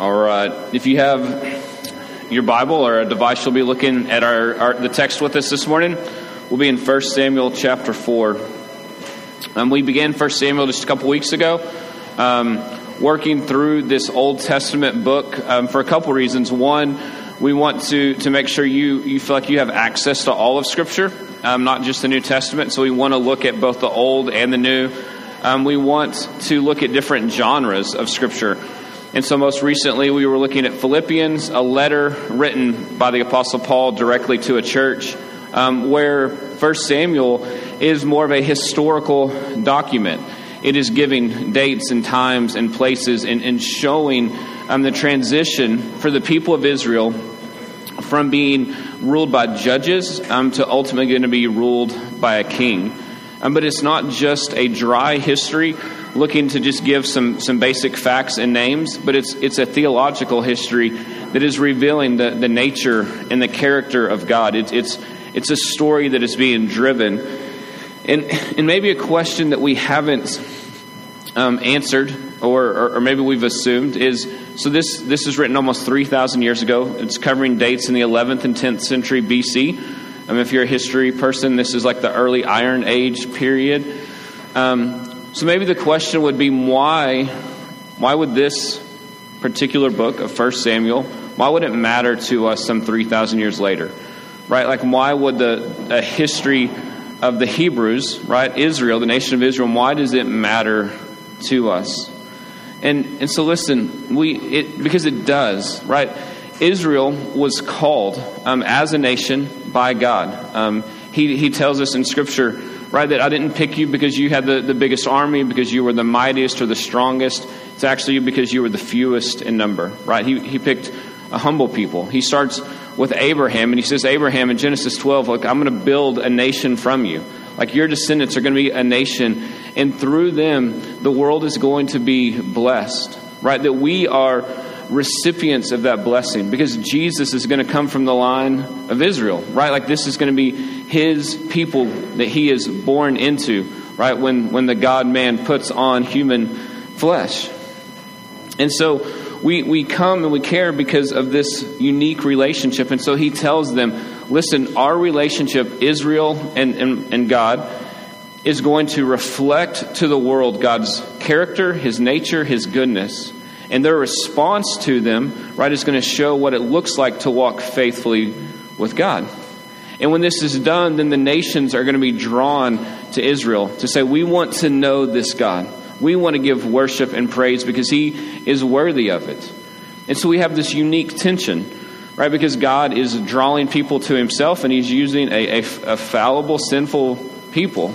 All right. If you have your Bible or a device, you'll be looking at our, our the text with us this morning. We'll be in 1 Samuel chapter 4. Um, we began 1 Samuel just a couple weeks ago, um, working through this Old Testament book um, for a couple reasons. One, we want to, to make sure you, you feel like you have access to all of Scripture, um, not just the New Testament. So we want to look at both the Old and the New. Um, we want to look at different genres of Scripture. And so, most recently, we were looking at Philippians, a letter written by the Apostle Paul directly to a church, um, where 1 Samuel is more of a historical document. It is giving dates and times and places and, and showing um, the transition for the people of Israel from being ruled by judges um, to ultimately going to be ruled by a king. Um, but it's not just a dry history looking to just give some, some basic facts and names, but it's, it's a theological history that is revealing the, the nature and the character of God. It's, it's, it's a story that is being driven. And, and maybe a question that we haven't um, answered, or, or, or, maybe we've assumed, is so this, this is written almost 3,000 years ago. It's covering dates in the 11th and 10th century BC. Um, if you're a history person, this is like the early Iron Age period. Um, so maybe the question would be why why would this particular book of 1 Samuel why would it matter to us some 3000 years later? Right? Like why would the a history of the Hebrews, right? Israel, the nation of Israel, why does it matter to us? And and so listen, we it because it does, right? Israel was called um, as a nation by God. Um, he, he tells us in Scripture right? That I didn't pick you because you had the, the biggest army, because you were the mightiest or the strongest. It's actually because you were the fewest in number, right? He, he picked a humble people. He starts with Abraham, and he says, Abraham in Genesis 12, look, I'm going to build a nation from you. Like your descendants are going to be a nation, and through them, the world is going to be blessed, right? That we are recipients of that blessing because Jesus is going to come from the line of Israel, right? Like this is going to be his people that he is born into, right? When, when the God man puts on human flesh. And so we, we come and we care because of this unique relationship. And so he tells them, listen, our relationship, Israel and, and, and God, is going to reflect to the world God's character, his nature, his goodness. And their response to them, right, is going to show what it looks like to walk faithfully with God. And when this is done, then the nations are going to be drawn to Israel to say, We want to know this God. We want to give worship and praise because He is worthy of it. And so we have this unique tension, right? Because God is drawing people to Himself and He's using a, a, a fallible, sinful people.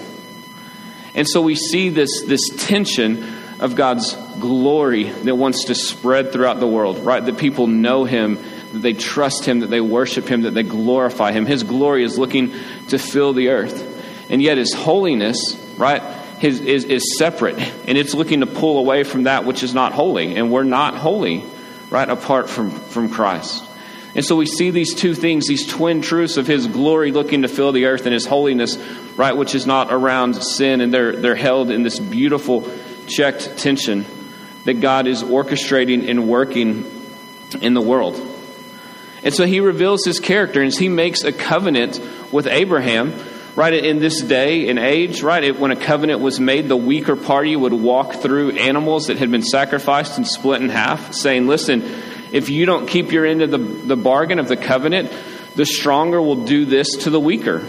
And so we see this, this tension of God's glory that wants to spread throughout the world, right? That people know Him, that they trust Him, that they worship Him, that they glorify Him. His glory is looking to fill the earth. And yet His holiness, right, his, is, is separate. And it's looking to pull away from that which is not holy. And we're not holy, right, apart from, from Christ. And so we see these two things, these twin truths of His glory looking to fill the earth and His holiness, right, which is not around sin. And they're, they're held in this beautiful checked tension that God is orchestrating and working in the world. And so he reveals his character and he makes a covenant with Abraham, right, in this day and age, right? when a covenant was made, the weaker party would walk through animals that had been sacrificed and split in half, saying, Listen, if you don't keep your end of the, the bargain of the covenant, the stronger will do this to the weaker.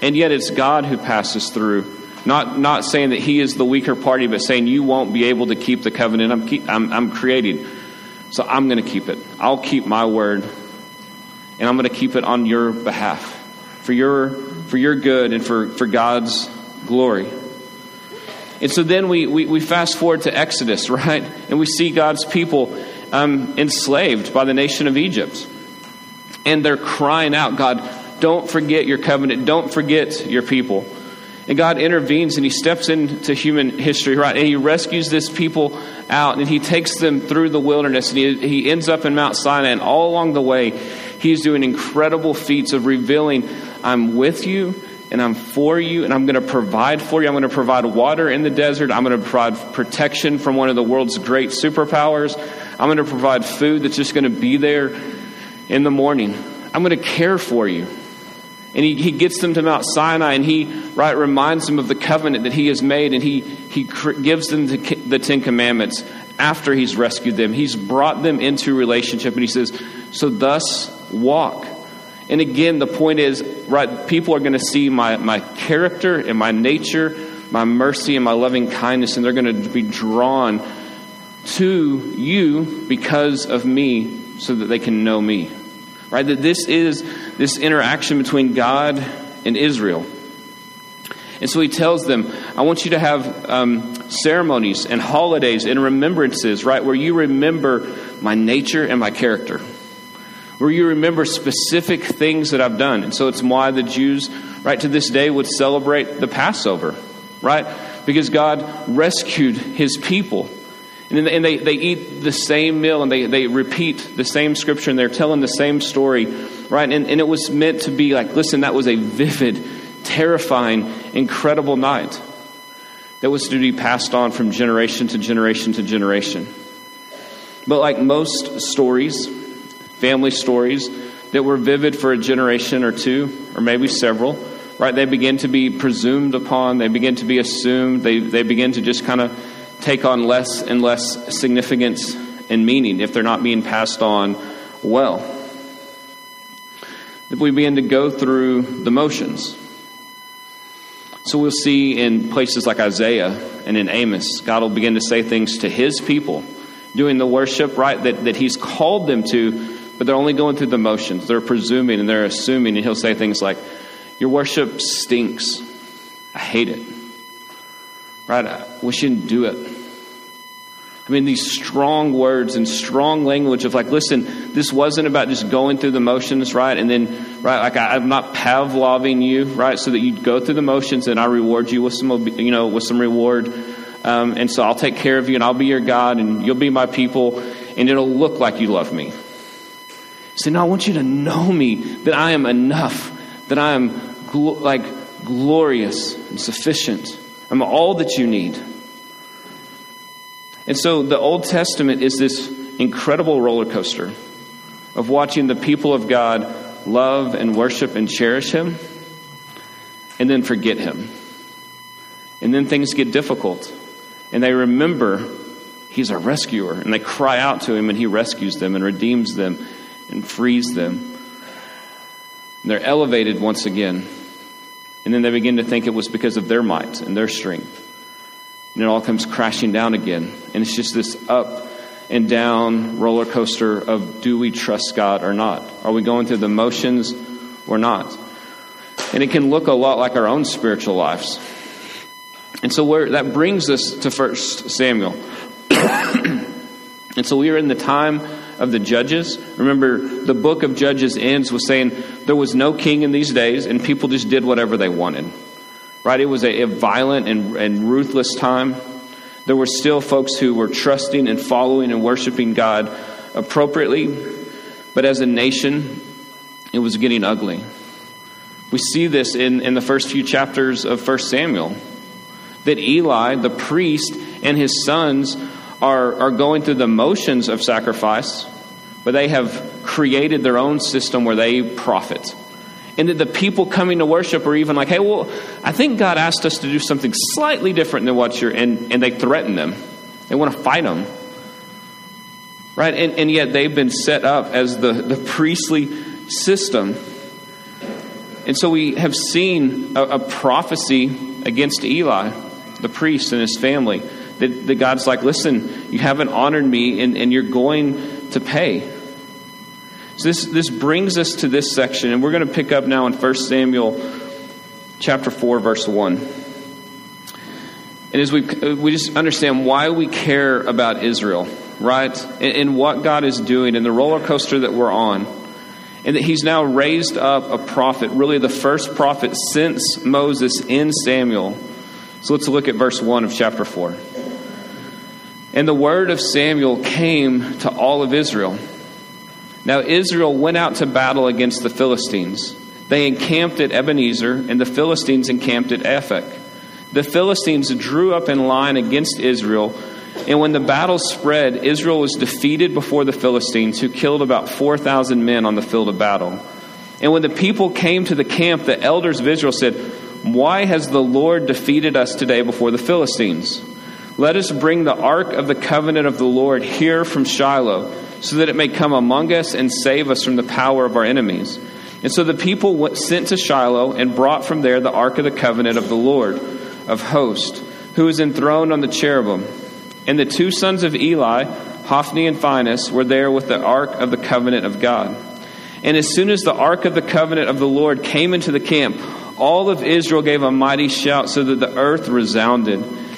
And yet it's God who passes through not, not saying that he is the weaker party, but saying you won't be able to keep the covenant I'm, keep, I'm, I'm creating. So I'm going to keep it. I'll keep my word, and I'm going to keep it on your behalf for your, for your good and for, for God's glory. And so then we, we, we fast forward to Exodus, right? And we see God's people um, enslaved by the nation of Egypt. And they're crying out, God, don't forget your covenant. Don't forget your people. And God intervenes and He steps into human history, right? And He rescues this people out and He takes them through the wilderness and He, he ends up in Mount Sinai. And all along the way, He's doing incredible feats of revealing, I'm with you and I'm for you, and I'm going to provide for you. I'm going to provide water in the desert. I'm going to provide protection from one of the world's great superpowers. I'm going to provide food that's just going to be there in the morning. I'm going to care for you. And he, he gets them to Mount Sinai and he right reminds them of the covenant that he has made and he, he gives them the, the Ten Commandments after he's rescued them. He's brought them into relationship and he says, So thus walk. And again, the point is, right, people are going to see my, my character and my nature, my mercy and my loving kindness, and they're going to be drawn to you because of me so that they can know me. Right? That this is this interaction between God and Israel. And so he tells them, I want you to have um, ceremonies and holidays and remembrances, right, where you remember my nature and my character where you remember specific things that I've done. And so it's why the Jews, right to this day, would celebrate the Passover, right? Because God rescued his people. And, and they, they eat the same meal and they, they repeat the same scripture and they're telling the same story, right? And, and it was meant to be like, listen, that was a vivid, terrifying, incredible night that was to be passed on from generation to generation to generation. But like most stories, family stories that were vivid for a generation or two, or maybe several, right? They begin to be presumed upon, they begin to be assumed, they, they begin to just kind of take on less and less significance and meaning if they're not being passed on well. If we begin to go through the motions. So we'll see in places like Isaiah and in Amos, God will begin to say things to his people, doing the worship, right, that, that he's called them to, but they're only going through the motions. They're presuming and they're assuming, and he'll say things like, Your worship stinks. I hate it. Right? You didn't do it. I mean, these strong words and strong language of like, listen, this wasn't about just going through the motions, right? And then, right, like I, am not Pavloving you, right, so that you go through the motions and I reward you with some, you know, with some reward. Um, and so I'll take care of you and I'll be your God and you'll be my people and it'll look like you love me. Say, no, I want you to know me, that I am enough, that I am gl- like glorious and sufficient. I'm all that you need. And so the Old Testament is this incredible roller coaster of watching the people of God love and worship and cherish Him and then forget Him. And then things get difficult. And they remember He's a rescuer. And they cry out to Him and He rescues them and redeems them and frees them. And they're elevated once again. And then they begin to think it was because of their might and their strength. And it all comes crashing down again. And it's just this up and down roller coaster of do we trust God or not? Are we going through the motions or not? And it can look a lot like our own spiritual lives. And so that brings us to first Samuel. and so we are in the time of the judges. Remember, the book of Judges ends with saying there was no king in these days, and people just did whatever they wanted. Right? It was a, a violent and, and ruthless time. There were still folks who were trusting and following and worshiping God appropriately, but as a nation, it was getting ugly. We see this in, in the first few chapters of 1 Samuel that Eli, the priest, and his sons are, are going through the motions of sacrifice, but they have created their own system where they profit. And that the people coming to worship are even like, hey, well, I think God asked us to do something slightly different than what you're, and, and they threaten them. They want to fight them. Right? And, and yet they've been set up as the, the priestly system. And so we have seen a, a prophecy against Eli, the priest and his family that, that God's like, listen, you haven't honored me and, and you're going to pay. So this, this brings us to this section, and we're going to pick up now in 1 Samuel chapter 4, verse 1. And as we, we just understand why we care about Israel, right? And, and what God is doing and the roller coaster that we're on. And that he's now raised up a prophet, really the first prophet since Moses in Samuel. So let's look at verse 1 of chapter 4. And the word of Samuel came to all of Israel. Now Israel went out to battle against the Philistines. They encamped at Ebenezer, and the Philistines encamped at Aphek. The Philistines drew up in line against Israel, and when the battle spread, Israel was defeated before the Philistines, who killed about 4,000 men on the field of battle. And when the people came to the camp, the elders of Israel said, Why has the Lord defeated us today before the Philistines? Let us bring the ark of the covenant of the Lord here from Shiloh, so that it may come among us and save us from the power of our enemies. And so the people went, sent to Shiloh and brought from there the ark of the covenant of the Lord of hosts, who is enthroned on the cherubim. And the two sons of Eli, Hophni and Phinehas, were there with the ark of the covenant of God. And as soon as the ark of the covenant of the Lord came into the camp, all of Israel gave a mighty shout so that the earth resounded.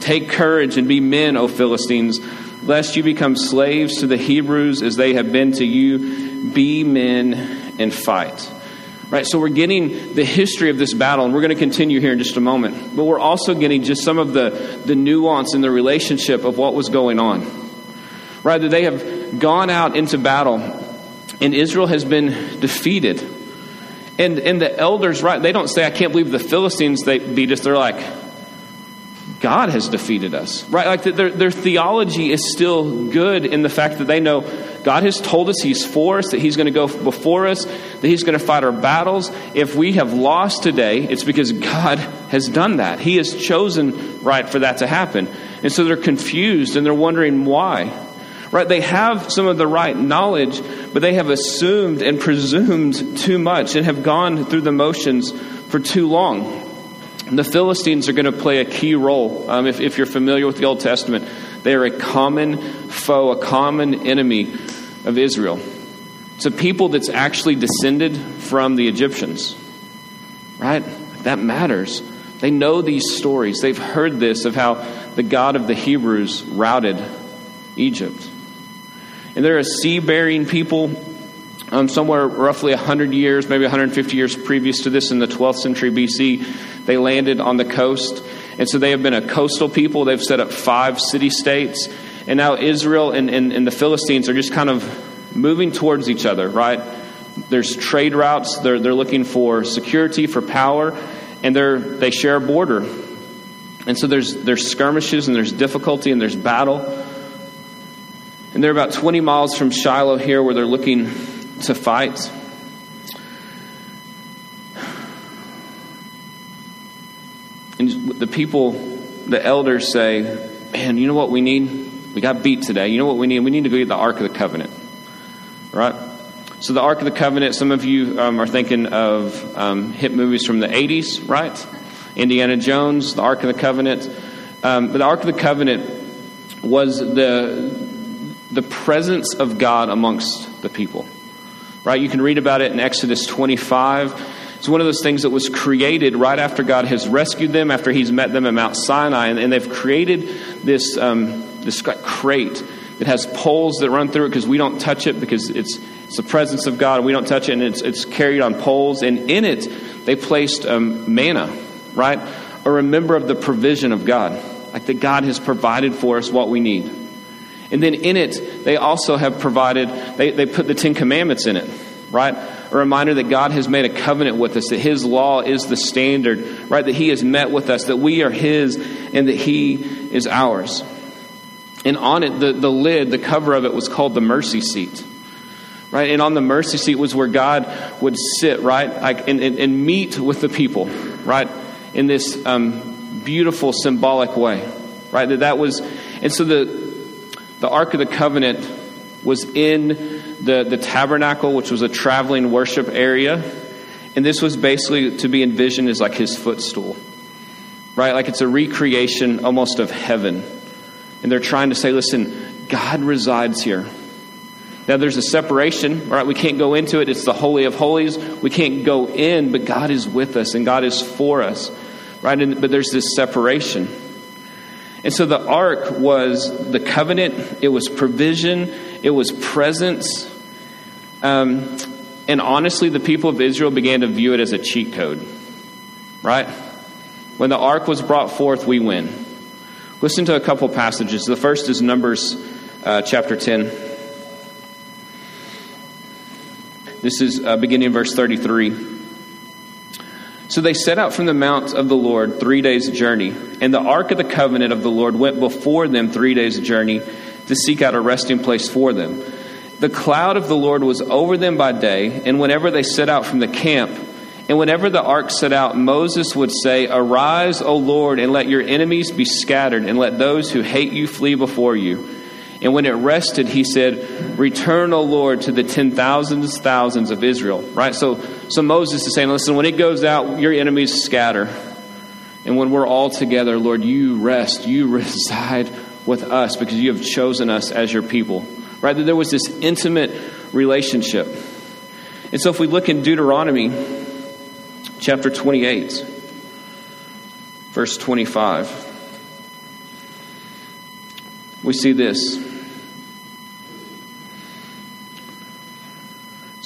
Take courage and be men, O Philistines, lest you become slaves to the Hebrews as they have been to you. Be men and fight. Right, so we're getting the history of this battle, and we're going to continue here in just a moment. But we're also getting just some of the, the nuance in the relationship of what was going on. Right, that they have gone out into battle, and Israel has been defeated. And, and the elders, right, they don't say, I can't believe the Philistines they beat us. They're like, God has defeated us, right? Like their, their theology is still good in the fact that they know God has told us He's for us, that He's going to go before us, that He's going to fight our battles. If we have lost today, it's because God has done that. He has chosen, right, for that to happen. And so they're confused and they're wondering why. Right? They have some of the right knowledge, but they have assumed and presumed too much and have gone through the motions for too long. The Philistines are going to play a key role. Um, if, if you're familiar with the Old Testament, they are a common foe, a common enemy of Israel. It's a people that's actually descended from the Egyptians, right? That matters. They know these stories. They've heard this of how the God of the Hebrews routed Egypt. And they're a sea bearing people um, somewhere roughly 100 years, maybe 150 years previous to this in the 12th century BC, they landed on the coast. And so they have been a coastal people. They've set up five city states. And now Israel and, and, and the Philistines are just kind of moving towards each other, right? There's trade routes. They're, they're looking for security, for power, and they're, they share a border. And so there's, there's skirmishes and there's difficulty and there's battle. And they're about 20 miles from Shiloh here where they're looking to fight. And the people, the elders say, Man, you know what we need? We got beat today. You know what we need? We need to go get the Ark of the Covenant. Right? So, the Ark of the Covenant, some of you um, are thinking of um, hit movies from the 80s, right? Indiana Jones, the Ark of the Covenant. Um, but the Ark of the Covenant was the, the presence of God amongst the people right? You can read about it in Exodus 25. It's one of those things that was created right after God has rescued them, after He's met them at Mount Sinai, and, and they've created this um, this crate that has poles that run through it because we don't touch it because it's it's the presence of God. and We don't touch it, and it's it's carried on poles. And in it, they placed um, manna, right? A remember of the provision of God, like that God has provided for us what we need. And then in it, they also have provided, they, they put the Ten Commandments in it, right? A reminder that God has made a covenant with us, that His law is the standard, right? That He has met with us, that we are His, and that He is ours. And on it, the, the lid, the cover of it was called the mercy seat. Right? And on the mercy seat was where God would sit, right? Like, and, and, and meet with the people, right? In this um, beautiful symbolic way, right? That that was, and so the, the Ark of the Covenant was in the, the tabernacle, which was a traveling worship area. And this was basically to be envisioned as like his footstool, right? Like it's a recreation almost of heaven. And they're trying to say, listen, God resides here. Now there's a separation, right? We can't go into it. It's the Holy of Holies. We can't go in, but God is with us and God is for us, right? And, but there's this separation. And so the ark was the covenant, it was provision, it was presence. Um, and honestly, the people of Israel began to view it as a cheat code, right? When the ark was brought forth, we win. Listen to a couple passages. The first is Numbers uh, chapter 10. This is uh, beginning in verse 33. So they set out from the mount of the Lord three days' journey, and the ark of the covenant of the Lord went before them three days' journey to seek out a resting place for them. The cloud of the Lord was over them by day, and whenever they set out from the camp, and whenever the ark set out, Moses would say, Arise, O Lord, and let your enemies be scattered, and let those who hate you flee before you. And when it rested, he said, Return, O Lord, to the ten thousands, thousands of Israel. Right? So, so Moses is saying, Listen, when it goes out, your enemies scatter. And when we're all together, Lord, you rest, you reside with us because you have chosen us as your people. Right? That There was this intimate relationship. And so if we look in Deuteronomy chapter 28, verse 25, we see this.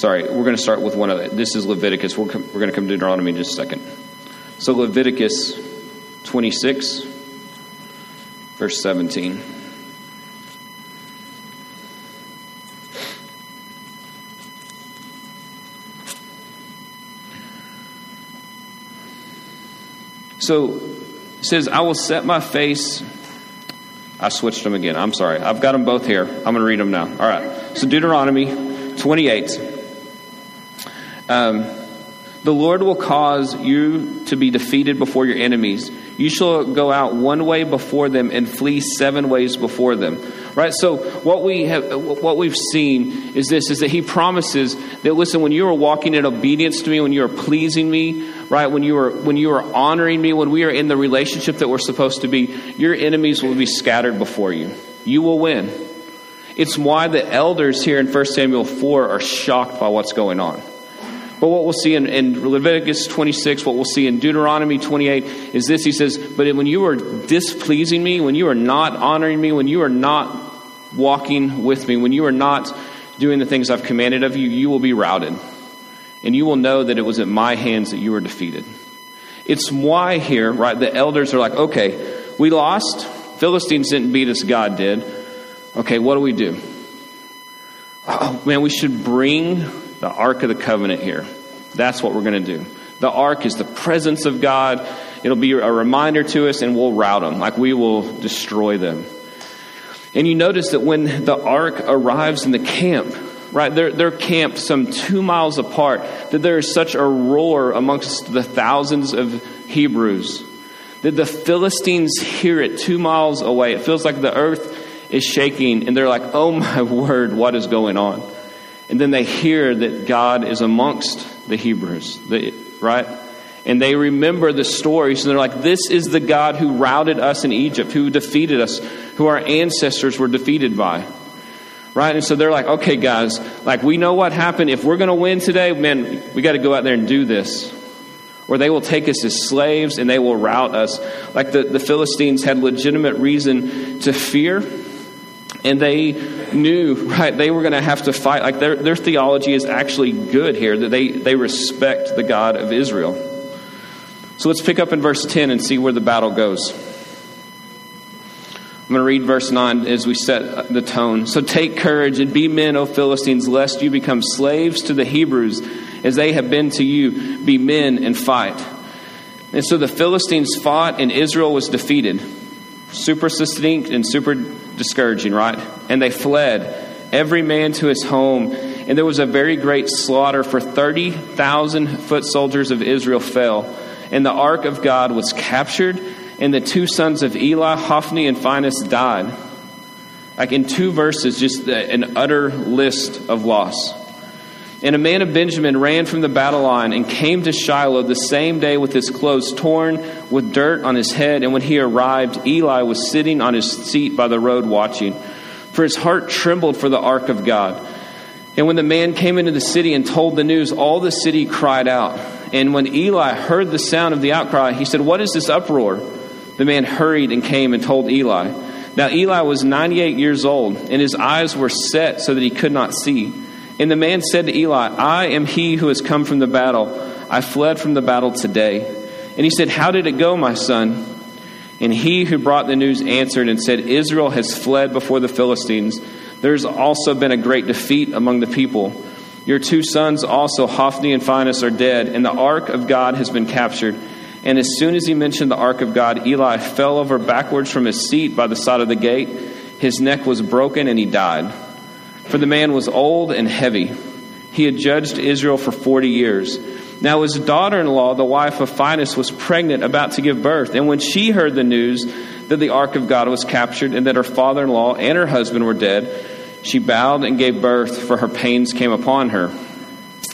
Sorry, we're going to start with one of it. This is Leviticus. We're, we're going to come to Deuteronomy in just a second. So, Leviticus 26, verse 17. So it says, I will set my face. I switched them again. I'm sorry. I've got them both here. I'm going to read them now. All right. So Deuteronomy 28. Um, the Lord will cause you to be defeated before your enemies. You shall go out one way before them and flee seven ways before them. Right? So what we have what we've seen is this is that he promises that listen, when you are walking in obedience to me, when you are pleasing me, right, when you are when you are honoring me, when we are in the relationship that we're supposed to be, your enemies will be scattered before you. You will win. It's why the elders here in 1 Samuel 4 are shocked by what's going on. But what we'll see in, in, Leviticus 26, what we'll see in Deuteronomy 28 is this. He says, But when you are displeasing me, when you are not honoring me, when you are not walking with me, when you are not doing the things I've commanded of you, you will be routed. And you will know that it was at my hands that you were defeated. It's why here, right, the elders are like, okay, we lost. Philistines didn't beat us, God did. Okay, what do we do? Oh, man, we should bring the Ark of the Covenant here. That's what we're going to do. The Ark is the presence of God. It'll be a reminder to us, and we'll rout them. Like we will destroy them. And you notice that when the Ark arrives in the camp, right, they're, they're camped some two miles apart, that there is such a roar amongst the thousands of Hebrews that the Philistines hear it two miles away. It feels like the earth is shaking, and they're like, oh my word, what is going on? And then they hear that God is amongst the Hebrews, right? And they remember the stories, and they're like, This is the God who routed us in Egypt, who defeated us, who our ancestors were defeated by. Right? And so they're like, Okay, guys, like, we know what happened. If we're going to win today, man, we got to go out there and do this. Or they will take us as slaves and they will rout us. Like the, the Philistines had legitimate reason to fear and they knew right they were going to have to fight. Like their, their theology is actually good here that they, they respect the god of israel. So let's pick up in verse 10 and see where the battle goes. I'm going to read verse 9 as we set the tone. So take courage and be men o philistines lest you become slaves to the hebrews as they have been to you. Be men and fight. And so the philistines fought and israel was defeated super succinct and super discouraging, right? And they fled, every man to his home. And there was a very great slaughter, for 30,000 foot soldiers of Israel fell. And the ark of God was captured, and the two sons of Eli, Hophni and Phinehas, died. Like in two verses, just an utter list of loss. And a man of Benjamin ran from the battle line and came to Shiloh the same day with his clothes torn, with dirt on his head. And when he arrived, Eli was sitting on his seat by the road watching. For his heart trembled for the ark of God. And when the man came into the city and told the news, all the city cried out. And when Eli heard the sound of the outcry, he said, What is this uproar? The man hurried and came and told Eli. Now Eli was 98 years old, and his eyes were set so that he could not see. And the man said to Eli, I am he who has come from the battle. I fled from the battle today. And he said, How did it go, my son? And he who brought the news answered and said, Israel has fled before the Philistines. There's also been a great defeat among the people. Your two sons also, Hophni and Phinehas, are dead, and the ark of God has been captured. And as soon as he mentioned the ark of God, Eli fell over backwards from his seat by the side of the gate. His neck was broken, and he died. For the man was old and heavy. He had judged Israel for forty years. Now his daughter in law, the wife of Phinehas, was pregnant, about to give birth. And when she heard the news that the ark of God was captured and that her father in law and her husband were dead, she bowed and gave birth, for her pains came upon her.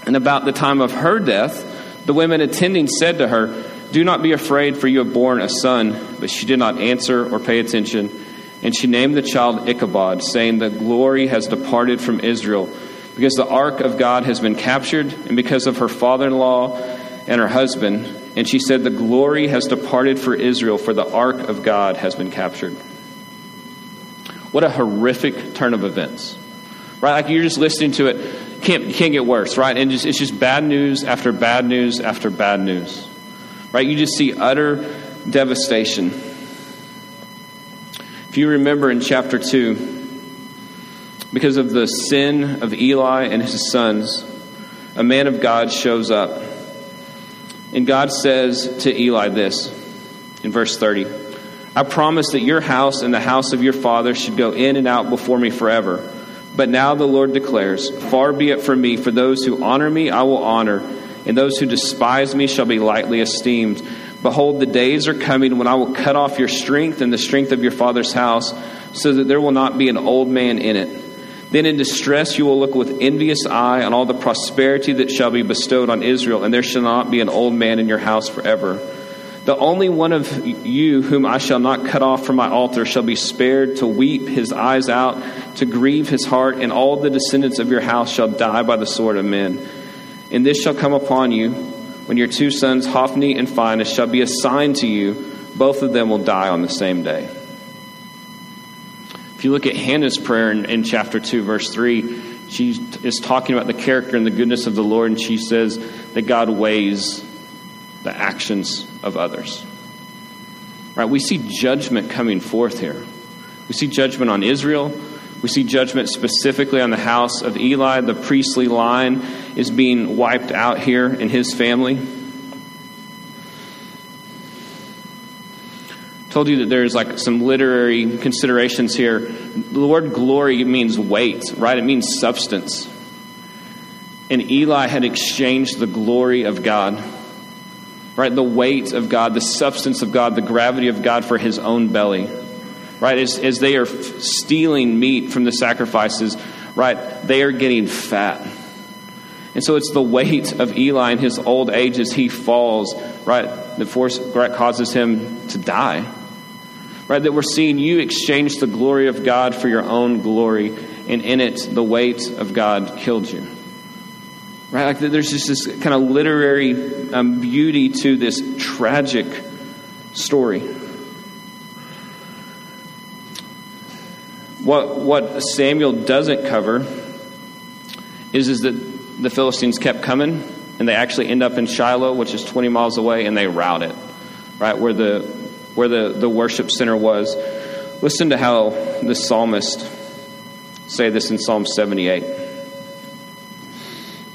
And about the time of her death, the women attending said to her, Do not be afraid, for you have borne a son. But she did not answer or pay attention. And she named the child Ichabod, saying, The glory has departed from Israel because the ark of God has been captured, and because of her father in law and her husband. And she said, The glory has departed for Israel, for the ark of God has been captured. What a horrific turn of events. Right? Like you're just listening to it, can't, can't get worse, right? And just, it's just bad news after bad news after bad news. Right? You just see utter devastation. You remember in chapter 2, because of the sin of Eli and his sons, a man of God shows up. And God says to Eli this in verse 30 I promise that your house and the house of your father should go in and out before me forever. But now the Lord declares, Far be it from me, for those who honor me I will honor, and those who despise me shall be lightly esteemed. Behold, the days are coming when I will cut off your strength and the strength of your father's house, so that there will not be an old man in it then in distress you will look with envious eye on all the prosperity that shall be bestowed on Israel, and there shall not be an old man in your house forever. The only one of you whom I shall not cut off from my altar shall be spared to weep his eyes out, to grieve his heart, and all the descendants of your house shall die by the sword of men. And this shall come upon you when your two sons, Hophni and Phinehas, shall be assigned to you. Both of them will die on the same day. If you look at Hannah's prayer in, in chapter 2, verse 3, she is talking about the character and the goodness of the Lord, and she says that God weighs the actions of others. Right? We see judgment coming forth here. We see judgment on Israel. We see judgment specifically on the house of Eli. The priestly line is being wiped out here in his family. told you that there's like some literary considerations here. The word glory means weight, right? It means substance. And Eli had exchanged the glory of God, right? The weight of God, the substance of God, the gravity of God for his own belly, right? As, as they are stealing meat from the sacrifices, right? They are getting fat. And so it's the weight of Eli in his old age as he falls, right? The force right, causes him to die right? That we're seeing you exchange the glory of God for your own glory, and in it, the weight of God killed you. Right? Like there's just this kind of literary um, beauty to this tragic story. What, what Samuel doesn't cover is, is that the Philistines kept coming, and they actually end up in Shiloh, which is 20 miles away, and they rout it, right? Where the where the, the worship center was. Listen to how the psalmist say this in Psalm 78,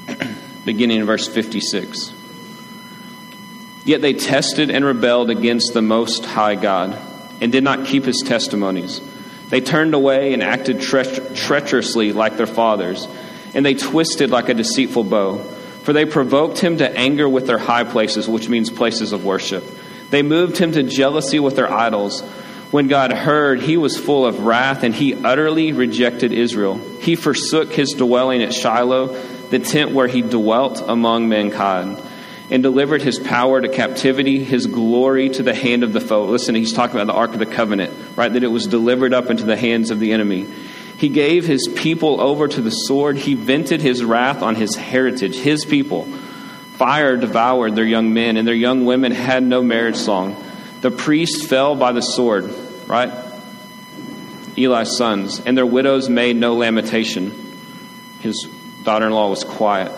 beginning in verse 56. Yet they tested and rebelled against the Most High God and did not keep his testimonies. They turned away and acted tre- treacherously like their fathers, and they twisted like a deceitful bow. For they provoked him to anger with their high places, which means places of worship. They moved him to jealousy with their idols. When God heard, he was full of wrath, and he utterly rejected Israel. He forsook his dwelling at Shiloh, the tent where he dwelt among mankind, and delivered his power to captivity, his glory to the hand of the foe. Listen, he's talking about the Ark of the Covenant, right? That it was delivered up into the hands of the enemy. He gave his people over to the sword. He vented his wrath on his heritage, his people. Fire devoured their young men, and their young women had no marriage song. The priests fell by the sword, right? Eli's sons, and their widows made no lamentation. His daughter in law was quiet.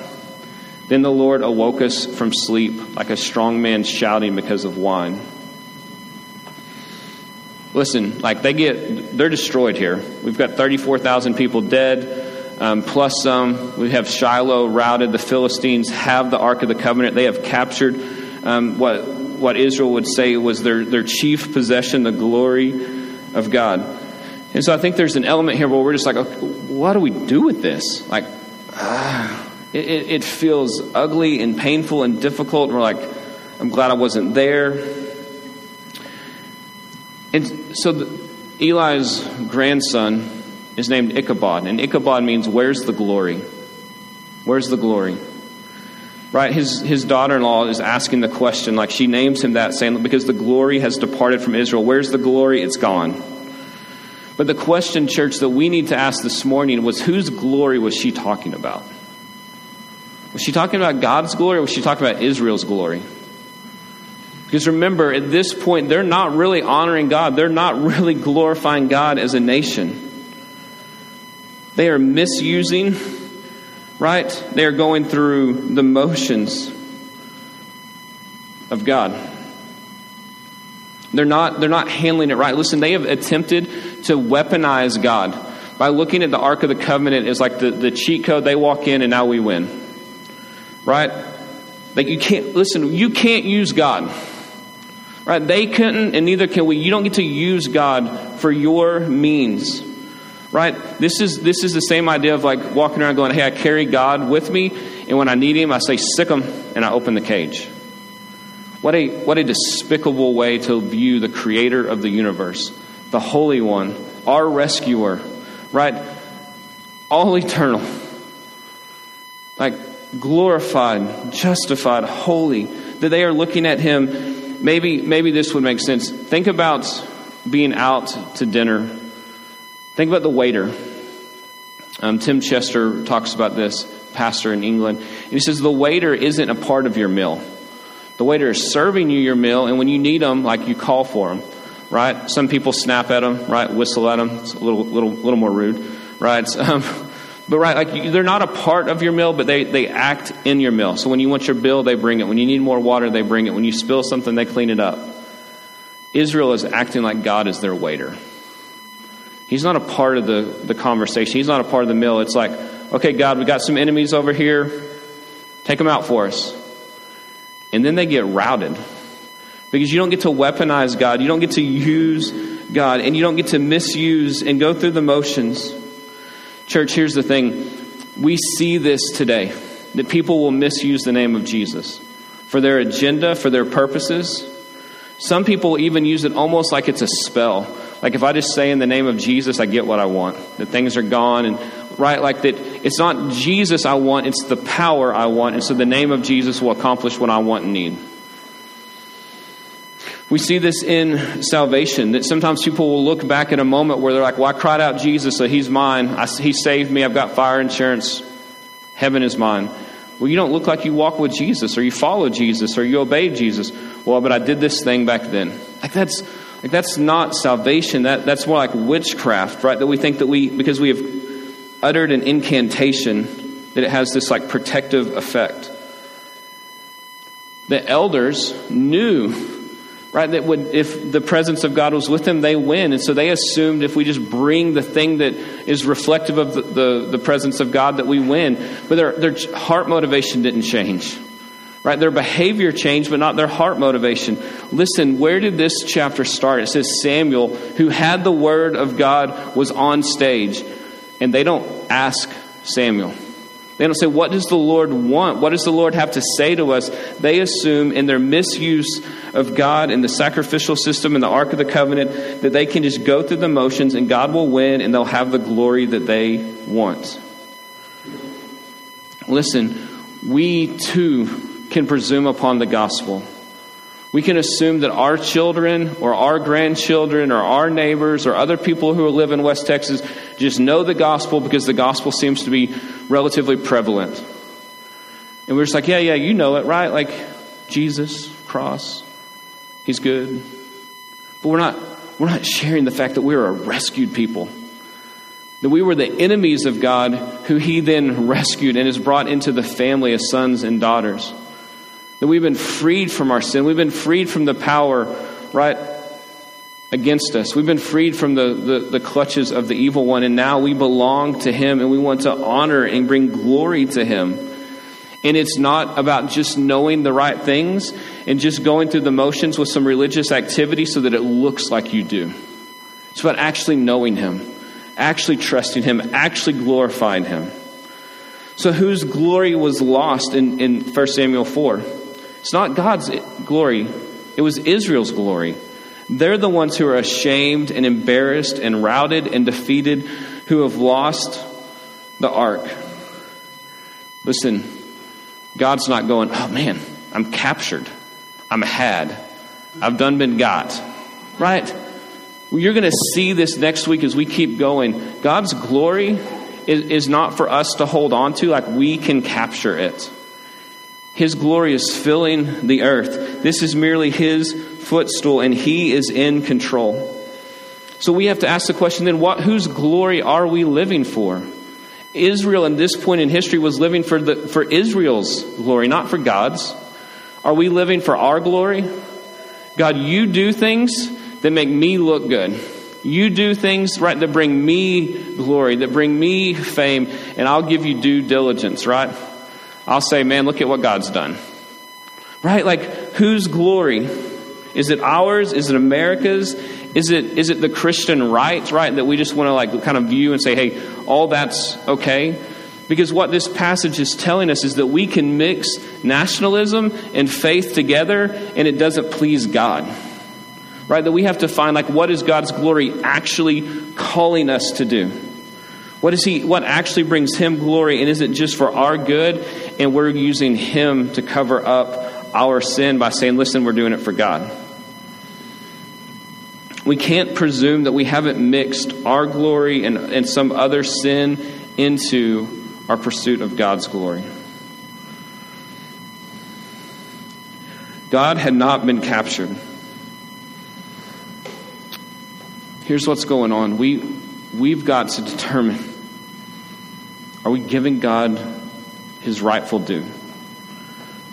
Then the Lord awoke us from sleep like a strong man shouting because of wine. Listen, like they get, they're destroyed here. We've got 34,000 people dead, um, plus some. We have Shiloh routed. The Philistines have the Ark of the Covenant. They have captured um, what, what Israel would say was their, their chief possession, the glory of God. And so I think there's an element here where we're just like, okay, what do we do with this? Like, uh, it, it feels ugly and painful and difficult. We're like, I'm glad I wasn't there. And so the, Eli's grandson is named Ichabod, and Ichabod means where's the glory? Where's the glory? Right? His, his daughter in law is asking the question, like she names him that, saying, because the glory has departed from Israel. Where's the glory? It's gone. But the question, church, that we need to ask this morning was whose glory was she talking about? Was she talking about God's glory or was she talking about Israel's glory? Because remember, at this point, they're not really honoring God. They're not really glorifying God as a nation. They are misusing, right? They are going through the motions of God. They're not, they're not handling it right. Listen, they have attempted to weaponize God by looking at the Ark of the Covenant as like the, the cheat code. They walk in and now we win right? Like you can't, listen, you can't use God. Right? They couldn't, and neither can we. You don't get to use God for your means. Right? This is this is the same idea of like walking around going, Hey, I carry God with me, and when I need him, I say, sick him, and I open the cage. What a what a despicable way to view the creator of the universe, the Holy One, our rescuer, right? All eternal. Like glorified, justified, holy, that they are looking at him. Maybe, maybe this would make sense. Think about being out to dinner. Think about the waiter. Um, Tim Chester talks about this, pastor in England. And he says the waiter isn't a part of your meal. The waiter is serving you your meal, and when you need them, like you call for them, right? Some people snap at them, right? Whistle at them. It's a little, little, little more rude, right? Um, but right, like they're not a part of your meal, but they, they act in your meal. So when you want your bill, they bring it. When you need more water, they bring it. When you spill something, they clean it up. Israel is acting like God is their waiter. He's not a part of the, the conversation. He's not a part of the meal. It's like, okay, God, we got some enemies over here. Take them out for us. And then they get routed. Because you don't get to weaponize God. You don't get to use God. And you don't get to misuse and go through the motions Church, here's the thing we see this today that people will misuse the name of Jesus for their agenda, for their purposes. Some people even use it almost like it's a spell. Like if I just say in the name of Jesus, I get what I want. That things are gone and right like that it's not Jesus I want, it's the power I want. And so the name of Jesus will accomplish what I want and need. We see this in salvation that sometimes people will look back at a moment where they're like, Well, I cried out Jesus, so he's mine. I, he saved me. I've got fire insurance. Heaven is mine. Well, you don't look like you walk with Jesus or you follow Jesus or you obey Jesus. Well, but I did this thing back then. Like that's like that's not salvation. That that's more like witchcraft, right? That we think that we because we have uttered an incantation that it has this like protective effect. The elders knew right? That would, if the presence of God was with them, they win. And so they assumed if we just bring the thing that is reflective of the, the, the presence of God, that we win. But their, their heart motivation didn't change, right? Their behavior changed, but not their heart motivation. Listen, where did this chapter start? It says Samuel, who had the word of God, was on stage. And they don't ask Samuel. They don't say, What does the Lord want? What does the Lord have to say to us? They assume in their misuse of God and the sacrificial system and the Ark of the Covenant that they can just go through the motions and God will win and they'll have the glory that they want. Listen, we too can presume upon the gospel. We can assume that our children or our grandchildren or our neighbors or other people who live in West Texas just know the gospel because the gospel seems to be relatively prevalent. And we're just like, yeah, yeah, you know it, right? Like Jesus, cross, he's good. But we're not we're not sharing the fact that we're a rescued people. That we were the enemies of God who he then rescued and has brought into the family as sons and daughters. That we've been freed from our sin. We've been freed from the power, right, against us. We've been freed from the, the, the, clutches of the evil one, and now we belong to him, and we want to honor and bring glory to him. And it's not about just knowing the right things and just going through the motions with some religious activity so that it looks like you do. It's about actually knowing him, actually trusting him, actually glorifying him. So, whose glory was lost in, in 1 Samuel 4? It's not God's glory, it was Israel's glory. They're the ones who are ashamed and embarrassed and routed and defeated, who have lost the ark. Listen, God's not going, oh man, I'm captured. I'm had. I've done been got. Right? You're going to see this next week as we keep going. God's glory is, is not for us to hold on to like we can capture it. His glory is filling the earth. This is merely His footstool, and He is in control. So we have to ask the question then, what, whose glory are we living for? Israel, in this point in history, was living for, the, for Israel's glory, not for God's. Are we living for our glory? God, you do things that make me look good. You do things, right, that bring me glory, that bring me fame, and I'll give you due diligence, right? I'll say, man, look at what God's done. Right? Like, whose glory? Is it ours? Is it America's? Is it, is it the Christian right, right? That we just want to like kind of view and say, hey, all that's okay? Because what this passage is telling us is that we can mix nationalism and faith together and it doesn't please God. Right? That we have to find like what is God's glory actually calling us to do? What is he what actually brings him glory and is it just for our good and we're using him to cover up our sin by saying listen we're doing it for God. We can't presume that we haven't mixed our glory and, and some other sin into our pursuit of God's glory. God had not been captured. Here's what's going on. We, we've got to determine are we giving God his rightful due?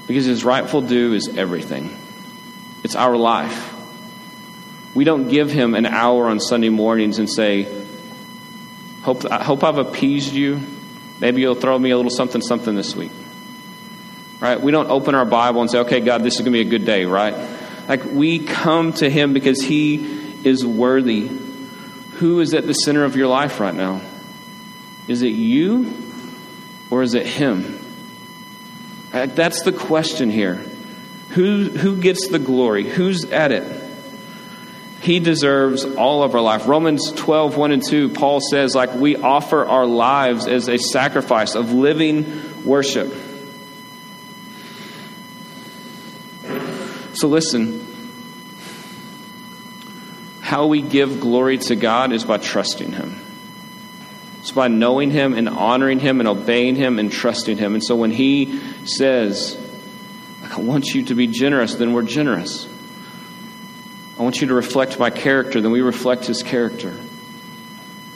Because his rightful due is everything, it's our life. We don't give him an hour on Sunday mornings and say, Hope, I hope I've appeased you. Maybe you'll throw me a little something, something this week. Right? We don't open our Bible and say, okay, God, this is going to be a good day, right? Like we come to Him because He is worthy. Who is at the center of your life right now? Is it you or is it Him? Uh, that's the question here. Who, who gets the glory? Who's at it? He deserves all of our life. Romans 12, 1 and 2, Paul says, like, we offer our lives as a sacrifice of living worship. So listen, how we give glory to God is by trusting Him. It's by knowing Him and honoring Him and obeying Him and trusting Him. And so when He says, I want you to be generous, then we're generous. I want you to reflect my character, then we reflect his character.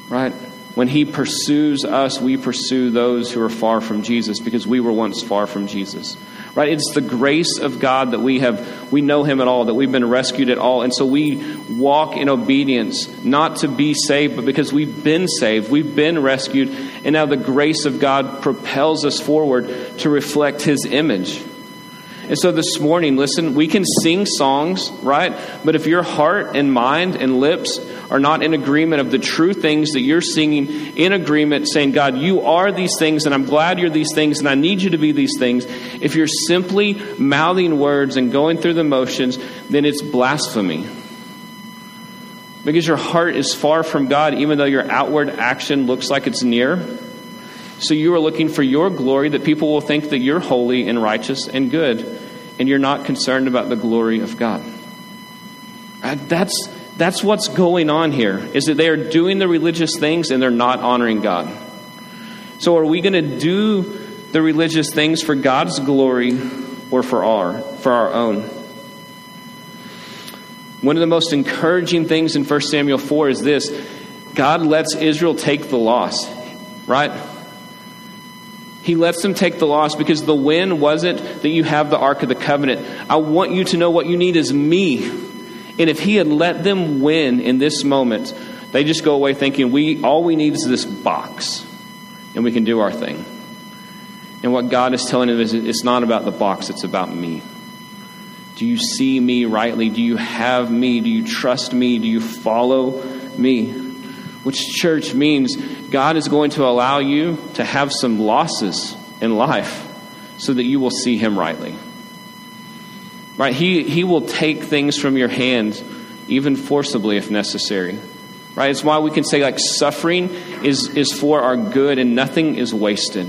Right? When he pursues us, we pursue those who are far from Jesus because we were once far from Jesus. Right? It's the grace of God that we have, we know him at all, that we've been rescued at all. And so we walk in obedience, not to be saved, but because we've been saved, we've been rescued, and now the grace of God propels us forward to reflect his image. And so this morning, listen, we can sing songs, right? But if your heart and mind and lips are not in agreement of the true things that you're singing, in agreement, saying, God, you are these things, and I'm glad you're these things, and I need you to be these things, if you're simply mouthing words and going through the motions, then it's blasphemy. Because your heart is far from God, even though your outward action looks like it's near. So you are looking for your glory that people will think that you're holy and righteous and good. And you're not concerned about the glory of God. Uh, that's, that's what's going on here, is that they are doing the religious things and they're not honoring God. So are we going to do the religious things for God's glory or for our, for our own? One of the most encouraging things in 1 Samuel 4 is this God lets Israel take the loss, right? He lets them take the loss because the win wasn't that you have the Ark of the Covenant. I want you to know what you need is me. And if he had let them win in this moment, they just go away thinking, we all we need is this box, and we can do our thing. And what God is telling them is it's not about the box, it's about me. Do you see me rightly? Do you have me? Do you trust me? Do you follow me? Which church means God is going to allow you to have some losses in life so that you will see Him rightly. Right? He, he will take things from your hand, even forcibly if necessary. Right? It's why we can say, like, suffering is, is for our good and nothing is wasted.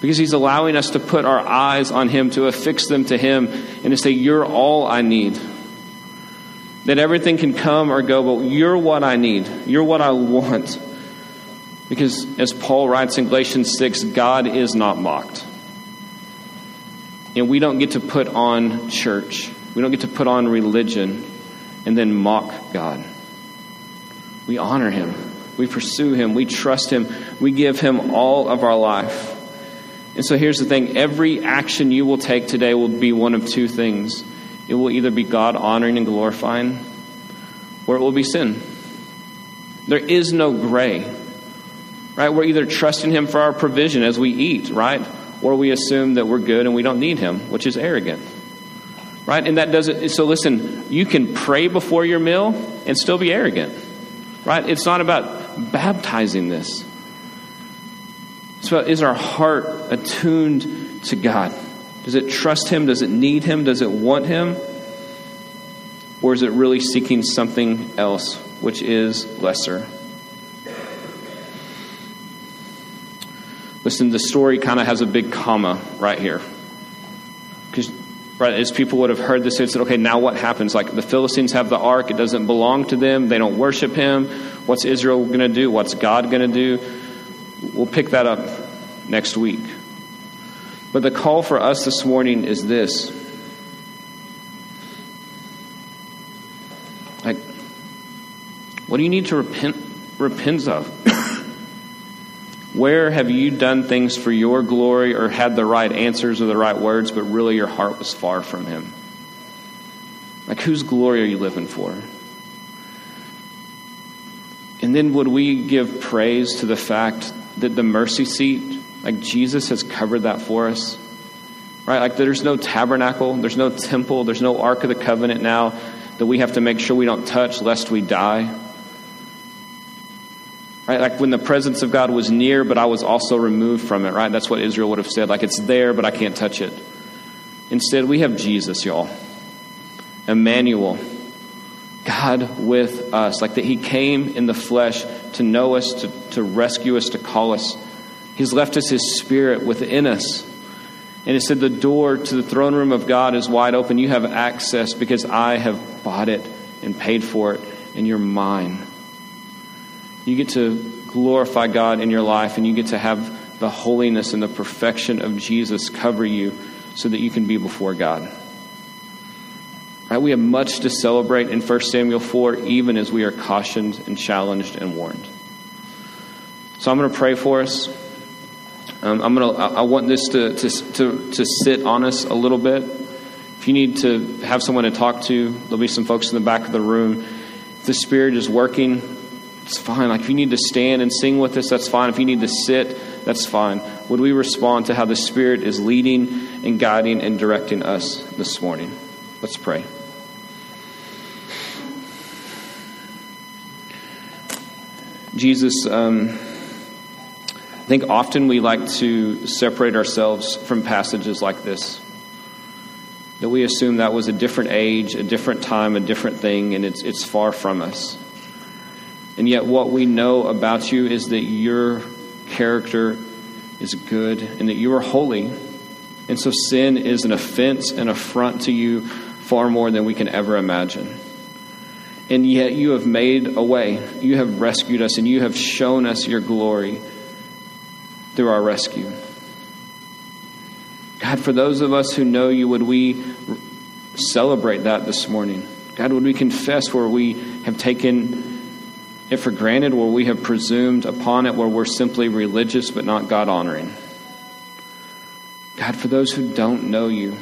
Because He's allowing us to put our eyes on Him, to affix them to Him, and to say, You're all I need. That everything can come or go, but you're what I need. You're what I want. Because as Paul writes in Galatians 6, God is not mocked. And we don't get to put on church, we don't get to put on religion and then mock God. We honor Him, we pursue Him, we trust Him, we give Him all of our life. And so here's the thing every action you will take today will be one of two things. It will either be God honoring and glorifying, or it will be sin. There is no gray right? We're either trusting Him for our provision as we eat, right? Or we assume that we're good and we don't need Him, which is arrogant, right? And that doesn't, so listen, you can pray before your meal and still be arrogant, right? It's not about baptizing this. About is our heart attuned to God? Does it trust Him? Does it need Him? Does it want Him? Or is it really seeking something else, which is lesser? Listen, the story kind of has a big comma right here. Because right, as people would have heard this, they said, okay, now what happens? Like the Philistines have the ark, it doesn't belong to them, they don't worship him. What's Israel going to do? What's God going to do? We'll pick that up next week. But the call for us this morning is this. Like, what do you need to repent repent of? Where have you done things for your glory or had the right answers or the right words, but really your heart was far from Him? Like, whose glory are you living for? And then would we give praise to the fact that the mercy seat, like Jesus has covered that for us? Right? Like, there's no tabernacle, there's no temple, there's no Ark of the Covenant now that we have to make sure we don't touch lest we die. Right? Like when the presence of God was near, but I was also removed from it, right? That's what Israel would have said. Like it's there, but I can't touch it. Instead, we have Jesus, y'all. Emmanuel. God with us. Like that He came in the flesh to know us, to, to rescue us, to call us. He's left us His Spirit within us. And it said, The door to the throne room of God is wide open. You have access because I have bought it and paid for it, and you're mine. You get to glorify God in your life, and you get to have the holiness and the perfection of Jesus cover you so that you can be before God. Right? We have much to celebrate in 1 Samuel 4, even as we are cautioned and challenged and warned. So I'm going to pray for us. Um, I'm to. I want this to, to, to, to sit on us a little bit. If you need to have someone to talk to, there'll be some folks in the back of the room. If the Spirit is working, it's fine. Like if you need to stand and sing with us, that's fine. If you need to sit, that's fine. Would we respond to how the Spirit is leading and guiding and directing us this morning? Let's pray. Jesus, um, I think often we like to separate ourselves from passages like this. That we assume that was a different age, a different time, a different thing, and it's, it's far from us. And yet, what we know about you is that your character is good and that you are holy. And so sin is an offense and affront to you far more than we can ever imagine. And yet you have made a way. You have rescued us and you have shown us your glory through our rescue. God, for those of us who know you, would we celebrate that this morning? God, would we confess where we have taken it for granted, where we have presumed upon it, where we're simply religious but not God honoring? God, for those who don't know you,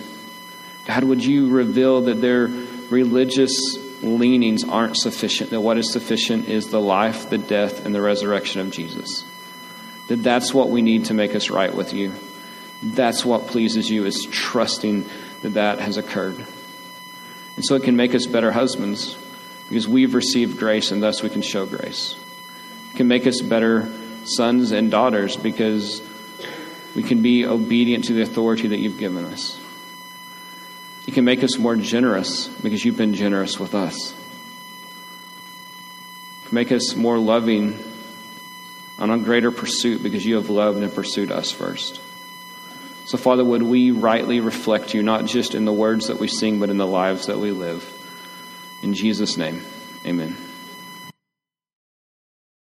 God, would you reveal that their religious leanings aren't sufficient, that what is sufficient is the life, the death, and the resurrection of Jesus? That that's what we need to make us right with you. That's what pleases you, is trusting that that has occurred. And so it can make us better husbands because we've received grace and thus we can show grace. It can make us better sons and daughters because we can be obedient to the authority that you've given us. It can make us more generous because you've been generous with us. It can Make us more loving on a greater pursuit because you have loved and pursued us first. So, Father, would we rightly reflect you, not just in the words that we sing, but in the lives that we live. In Jesus' name, amen.